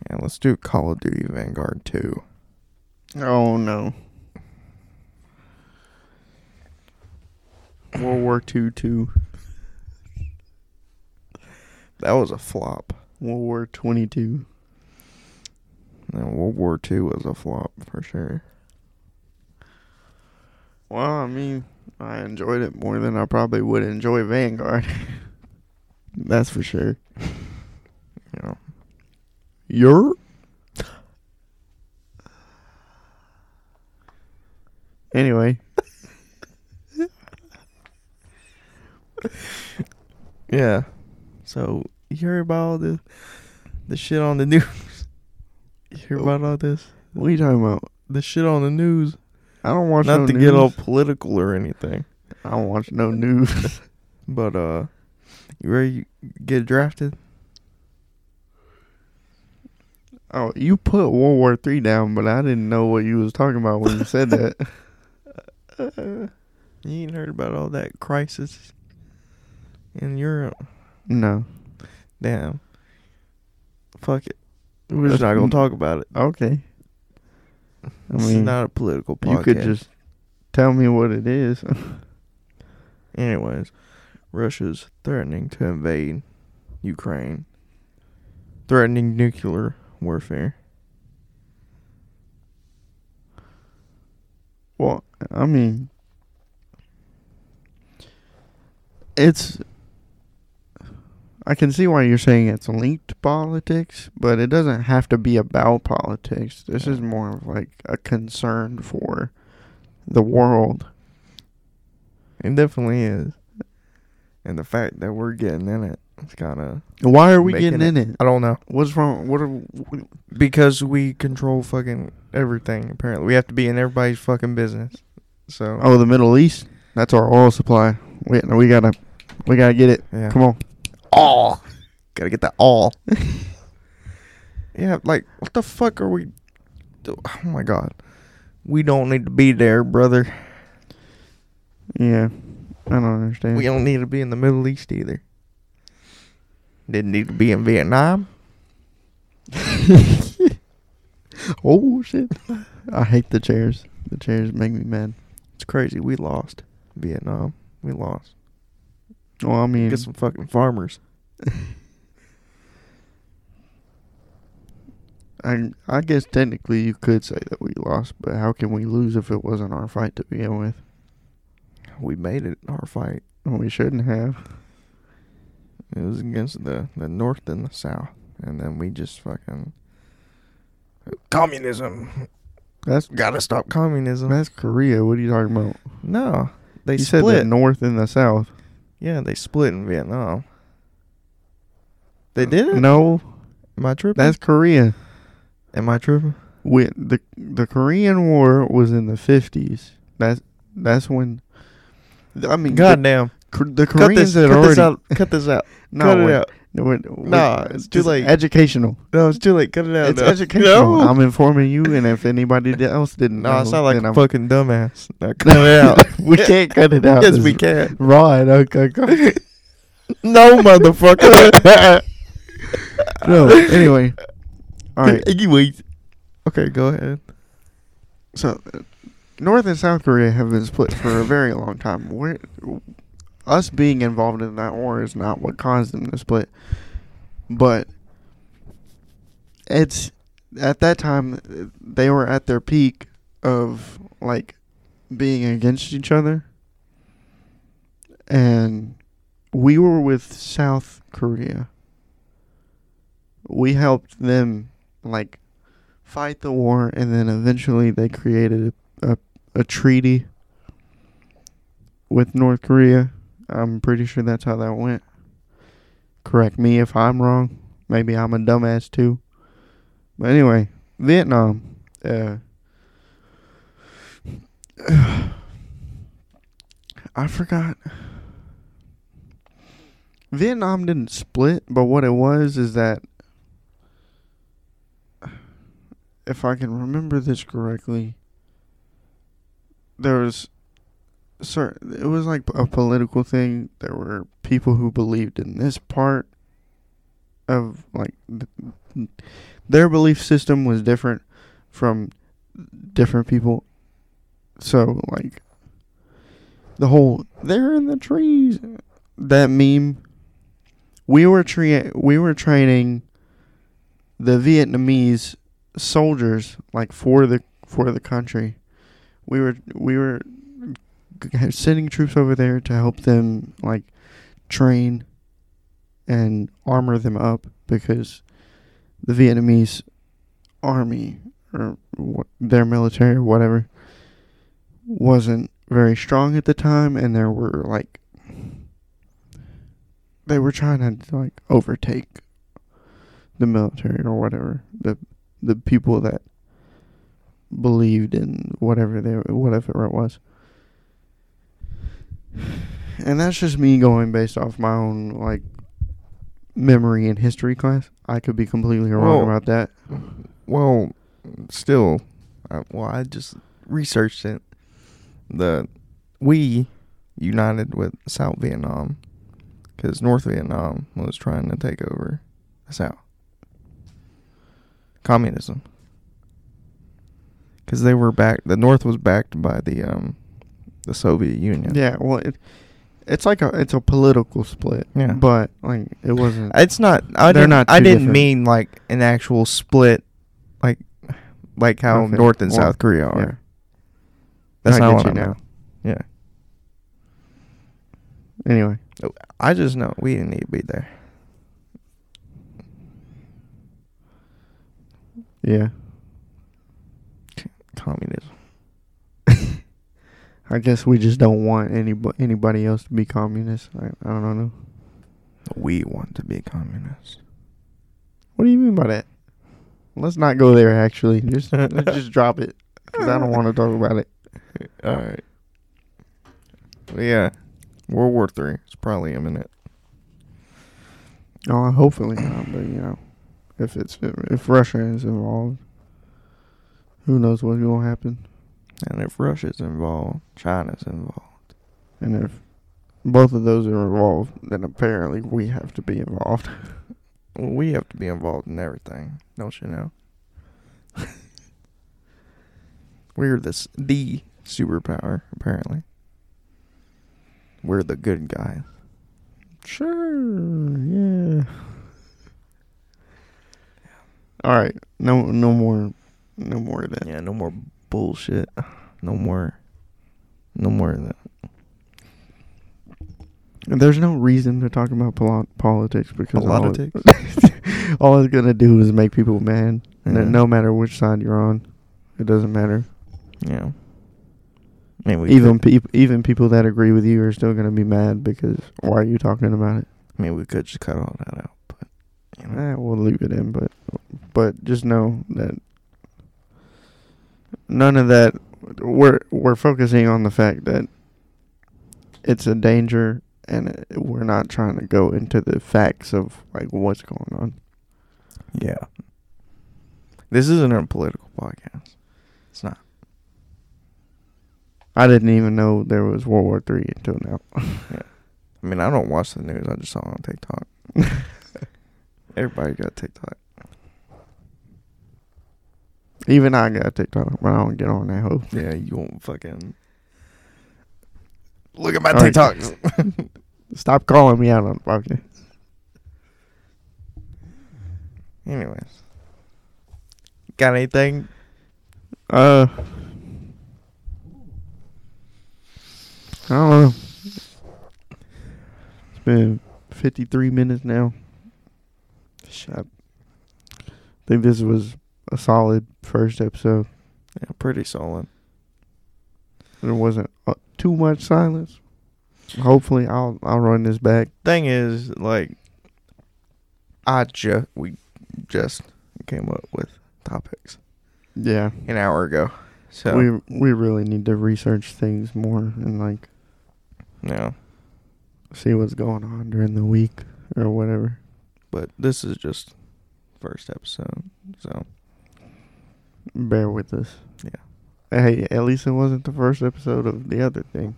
Yeah, let's do Call of Duty Vanguard 2. Oh no. World War Two two. That was a flop. World War twenty two. And World War II was a flop for sure. Well, I mean, I enjoyed it more than I probably would enjoy Vanguard. [laughs] That's for sure. [laughs] Know, You're. Anyway, [laughs] yeah. So you heard about all the the shit on the news? [laughs] You hear about all this? what are you talking about? The shit on the news. I don't watch Not no to news. get all political or anything, I don't watch no news. [laughs] [laughs] but uh, you ready to get drafted? oh, you put World War Three down, but I didn't know what you was talking about when you said that. You ain't heard about all that crisis in Europe? No. Damn. Fuck it. We're just not gonna talk about it. Okay. I This is mean, not a political podcast. you could just tell me what it is. [laughs] Anyways, Russia's threatening to invade Ukraine, threatening nuclear warfare. Well, I mean, it's. I can see why you're saying it's linked to politics, but it doesn't have to be about politics. This is more of like a concern for the world. It definitely is. And the fact that we're getting in it, it's kind of. Why are we getting in it? I don't know. What's wrong? What are? What, Because we control fucking everything, apparently. We have to be in everybody's fucking business. So. oh, the Middle East. That's our oil supply. We we gotta we gotta get it. yeah. Come on. All. Gotta get that all. [laughs] yeah, like what the fuck are we? do- Oh my god, we don't need to be there, brother. Yeah, I don't understand. We don't need to be in the Middle East either. Didn't need to be in Vietnam. [laughs] Oh shit! I hate the chairs. The chairs make me mad. It's crazy. We lost Vietnam. We lost. Well, I mean, Get some fucking farmers. [laughs] I I guess technically you could say that we lost, but how can we lose if it wasn't our fight to begin with? We made it our fight. We shouldn't have. It was against the the North and the South, and then we just fucking communism. That's Gotta stop communism. that's Korea. What are you talking about? No, they you said the split. North and the South. Yeah, they split in Vietnam. They didn't. No, Am I tripping? that's Korea. Am I tripping? With the the Korean War was in the fifties. That's that's when. I mean, Goddamn! Kor- the Cut this. Koreans had Cut already. this out. Cut this out. [laughs] No, cut it out. No, wait, Nah, it's too late. Educational. No, it's too late. Cut it out. It's no. educational. No. I'm informing you, and if anybody else didn't No, know, I sound like a I'm- fucking dumbass. [laughs] Now cut it out. [laughs] we can't cut it out. yes, we can. Right. Okay. go. [laughs] No, motherfucker. no. Anyway. All right. Anyways. Okay, go ahead. So, uh, North and South Korea have been split for a very long time. We're, us being involved in that war is not what caused them to split, but it's at that time they were at their peak of like being against each other, and we were with South Korea. We helped them like fight the war, and then eventually they created a, a, a treaty with North Korea. I'm pretty sure that's how that went. Correct me if I'm wrong. Maybe I'm a dumbass too. But anyway, Vietnam. Uh, [sighs] I forgot. Vietnam didn't split, but what it was is that if I can remember this correctly, there was certain it was like a political thing. There were people who believed in this part of like th- their belief system was different from different people. So like the whole they're in the trees that meme we were tra- we were training the Vietnamese soldiers like for the for the country. We were we were sending troops over there to help them like train and armor them up because the Vietnamese army or their military or whatever wasn't very strong at the time and there were like they were trying to like overtake the military or whatever the the people that believed in whatever they whatever it was and that's just me going based off my own like memory and history class i could be completely wrong Well, about that Well, still, uh, well, I just researched it. The we united with South Vietnam because North Vietnam was trying to take over the South. Communism. Because they were backed. The North was backed by the um, the Soviet Union. yeah well it, it's like a it's a political split Yeah. but like it wasn't It's not. I They're didn't. not I didn't different. mean like an actual split, like like how Okay. North and Well, South Korea are. yeah That's I not what you I now. meant. Yeah. anyway oh, I just know we didn't need to be there. yeah Communism. I guess we just don't want any anybody else to be communist. I, I don't know. We want to be communist. What do you mean by that? Let's not go there. Actually, just [laughs] let's just drop it because I don't want to talk about it. [laughs] All right. But yeah, World War Three is probably imminent. Oh, hopefully not. But you know, if it's if Russia is involved, who knows what's gonna happen? And if Russia's involved, China's involved. And if both of those are involved, then apparently we have to be involved. Well, we have to be involved in everything, don't you know? [laughs] We're this the superpower, apparently. We're the good guys. Sure. Yeah. All right. No. No more. No more of that. Yeah, no more bullshit. No more. No more of that. There's no reason to talk about pol- politics because all it- Politics? [laughs] all it's gonna do is make people mad. Yeah. No, matter which side you're on, it doesn't matter. Yeah. I mean, even could, peop even people that agree with you are still gonna be mad because why are you talking about it? I mean, we could just cut all that out, but you know. Eh, we'll leave it in, but but just know that none of that. We're we're focusing on the fact that it's a danger, and it, we're not trying to go into the facts of like what's going on. Yeah. This isn't a political podcast. It's not. I didn't even know there was World War Three until now. [laughs] yeah. I mean, I don't watch the news. I just saw it on TikTok. [laughs] Everybody got TikTok. Even I got TikTok, but I don't get on that hoe. Yeah, you won't fucking look at my All right. TikToks. [laughs] Stop calling me out on fucking. Anyways, got anything? Uh, I don't know. It's been 53 minutes now. Shit. I think this was a solid first episode. Yeah, pretty solid. There wasn't uh, too much silence. Hopefully, I'll I'll run this back. Thing is, like, I just we just came up with topics Yeah, an hour ago. So we we really need to research things more and like yeah, see what's going on during the week or whatever. but this is just first episode. So Bear with us. Yeah. Hey, at least it wasn't the first episode of the other thing.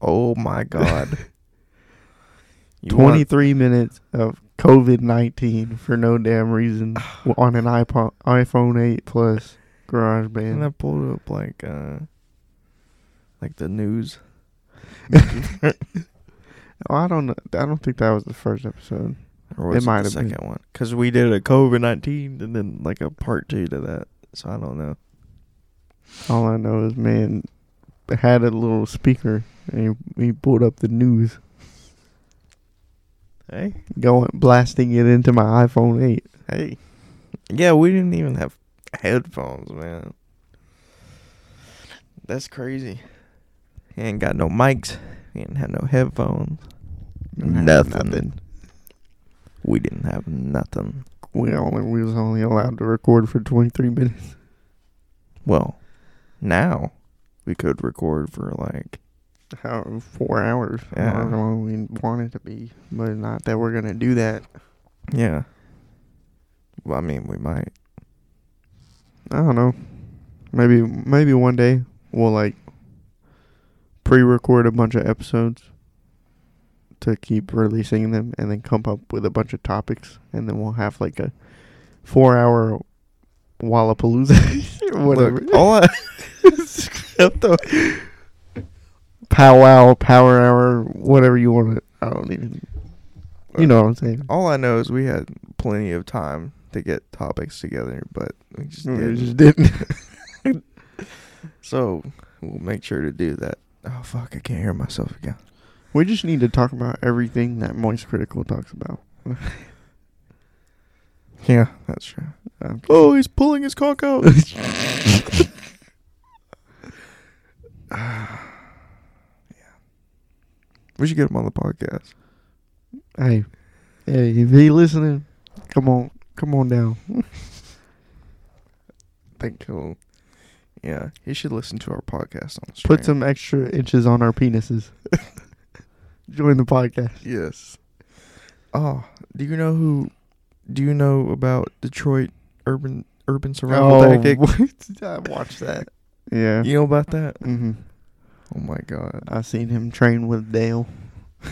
oh my god, [laughs] You want- 23 minutes of COVID 19 for no damn reason [sighs] on an iPod, iPhone 8 Plus And I pulled up like uh like the news. [laughs] Oh, I don't know. I don't think that was the first episode. Or was It might the have been. second one? Because we did a COVID nineteen and then like a part two to that. So I don't know. All I know is, man, had a little speaker and he, he pulled up the news, Hey, going blasting it into my iPhone 8. hey. Yeah, we didn't even have headphones, man. That's crazy. He ain't got no mics. He didn't have no headphones. Nothing. We didn't have nothing. We only we was only allowed to record for 23 minutes. Well, now we could record for like How four hours? Yeah. However long we want it to be, but not that we're gonna do that. yeah. Well, I mean, we might. I don't know. Maybe maybe one day we'll like pre-record a bunch of episodes to keep releasing them, and then come up with a bunch of topics, and then we'll have like a four-hour Wallapalooza [laughs] or whatever. Look, all I [laughs] powwow, power hour, whatever you want to. I don't even. You know what I'm saying? all I know is we had plenty of time to get topics together, but we just We didn't. just didn't. [laughs] So we'll make sure to do that. Oh fuck! I can't hear myself again. We just need to talk about everything that Moist Critical talks about. [laughs] Yeah, that's true. Um, Oh, he's pulling his cock out. yeah. [laughs] [sighs] We should get him on the podcast. hey, hey, if he listening, come on, come on down. [laughs] think he'll. Yeah, he should listen to our podcast on. Put some extra inches on our penises. Join the podcast. Yes. Oh, do you know who? Do you know about Detroit urban urban survival tactic? what? [laughs] [laughs] I watched that. Yeah. You know about that? Mm-hmm. Oh my god, I seen him train with Dale. [laughs]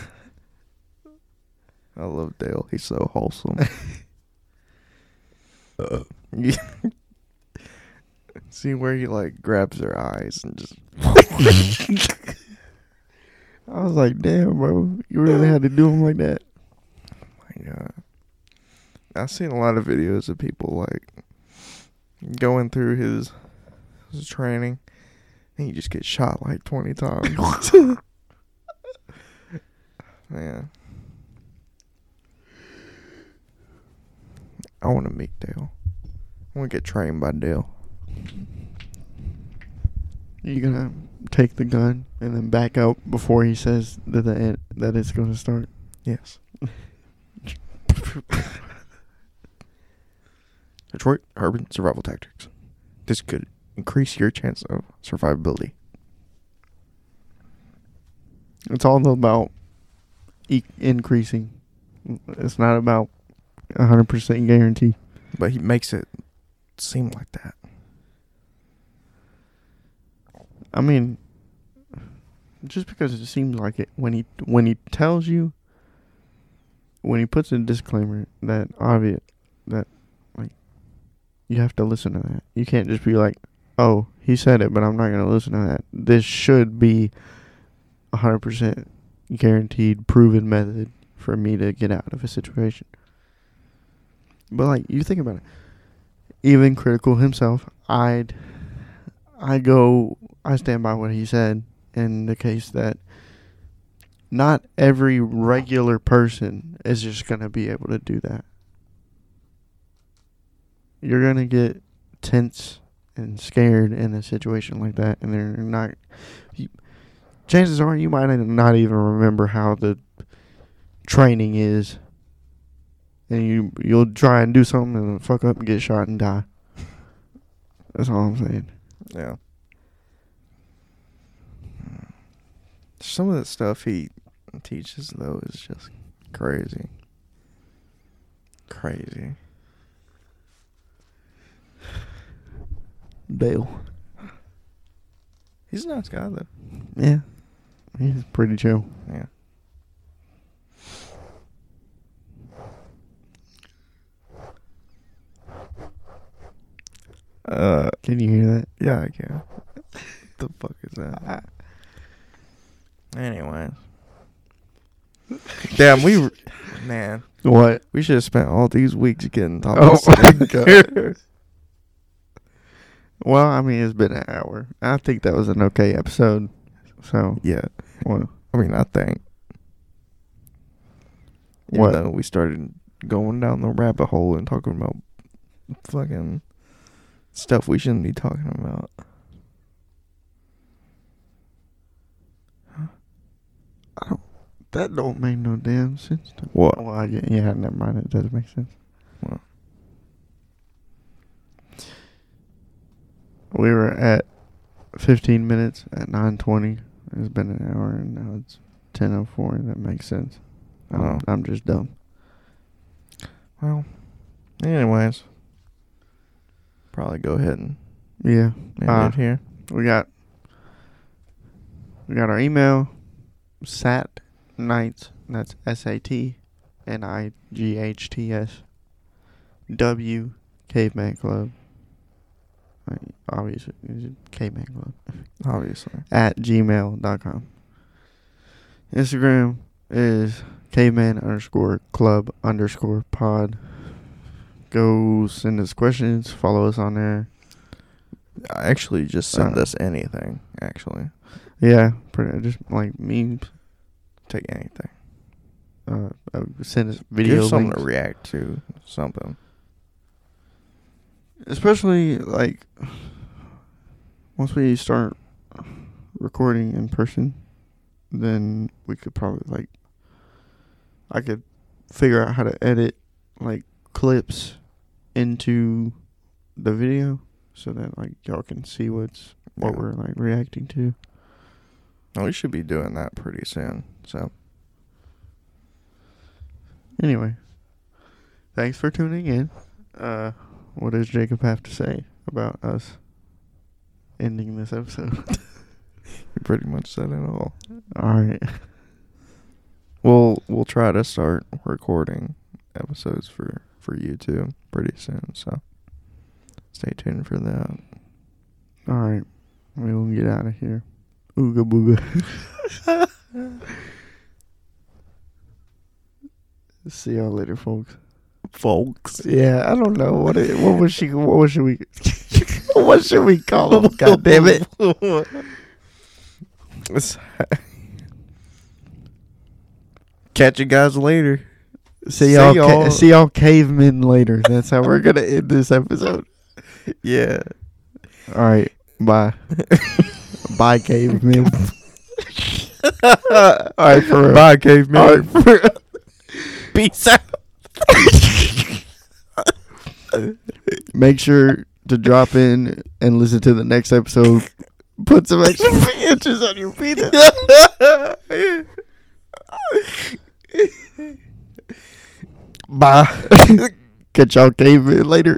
I love Dale. He's so wholesome. Yeah. See where he like grabs their eyes and just I was like, damn, bro, you really had to do him like that. my god. I've seen a lot of videos of people like going through his his training and he just gets shot like twenty times. [laughs] Man. I want to meet Dale. I want to get trained by Dale. You gonna take the gun and then back out before he says that the end, that it's gonna start. Yes. [laughs] Detroit urban survival tactics. This could increase your chance of survivability. It's all about e- increasing. It's not about a hundred percent guarantee. But he makes it seem like that. I mean, just because it seems like it when he when he tells you when he puts a disclaimer that obvious that like you have to listen to that. You can't just be like, "Oh, he said it, but I'm not going to listen to that." This should be a 100% guaranteed proven method for me to get out of a situation. But like you think about it, even critical himself, I'd I go I stand by what he said in the case that not every regular person is just going to be able to do that. You're going to get tense and scared in a situation like that, and they're not. You, chances are you might not even remember how the training is, and you you'll try and do something and fuck up and get shot and die. That's all I'm saying. Yeah. Some of the stuff he teaches though is just crazy. Crazy. Dale. He's a nice guy though. Yeah, he's pretty chill. Yeah. Uh, Can you hear that? yeah, I can. the fuck is that? Anyways. Damn, we, man, What? we should have spent all these weeks getting Oh topics. my god. well, I mean, it's been an hour. I think that was an okay episode. So, yeah, well, I mean, I think. Even What? we started going down the rabbit hole and talking about fucking stuff we shouldn't be talking about. That don't make no damn sense. To What? Well, I get, yeah, never mind. It does make sense. What? We were at 15 minutes at 9:20. It's been an hour, and now it's 10:04. That makes sense. I'm, Oh. I'm just dumb. Well, anyways, probably go ahead and Yeah. end Uh, it here. We got we got our email sat nights that's S A T N I G H T S W Caveman Club. Like, Obviously, Caveman Club Obviously, at gmail.com. Instagram is caveman underscore club underscore pod. Go send us questions. Follow us on there. Actually, just send Uh, us anything. Actually, Yeah, pretty just like memes. take anything. uh, uh, send us video Give something to react to. Something. especially like once we start recording in person then we could probably like i could figure out how to edit like clips into the video so that like y'all can see what's what Yeah. we're like reacting to Well, we should be doing that pretty soon. So anyway thanks for tuning in uh what does jacob have to say about us ending this episode [laughs] you pretty much said it all. all right We'll we'll try to start recording episodes for for YouTube pretty soon. So stay tuned for that. All right, we'll get out of here. Ooga booga. [laughs] See y'all later, folks. Folks. Yeah, I don't know what it, what was she what was should we [laughs] what should we call them? God damn it! [laughs] Catch you guys later. See See y'all, y'all. Ca- see y'all cavemen later. That's how we're gonna end this episode. Yeah. All right, bye, [laughs] [laughs] bye, cavemen. All right, for real. Bye, caveman. All right, [laughs] for real. Peace out. Make sure to drop in and listen to the next episode. Put some extra inches on your penis. Bye. Catch y'all cavemen later.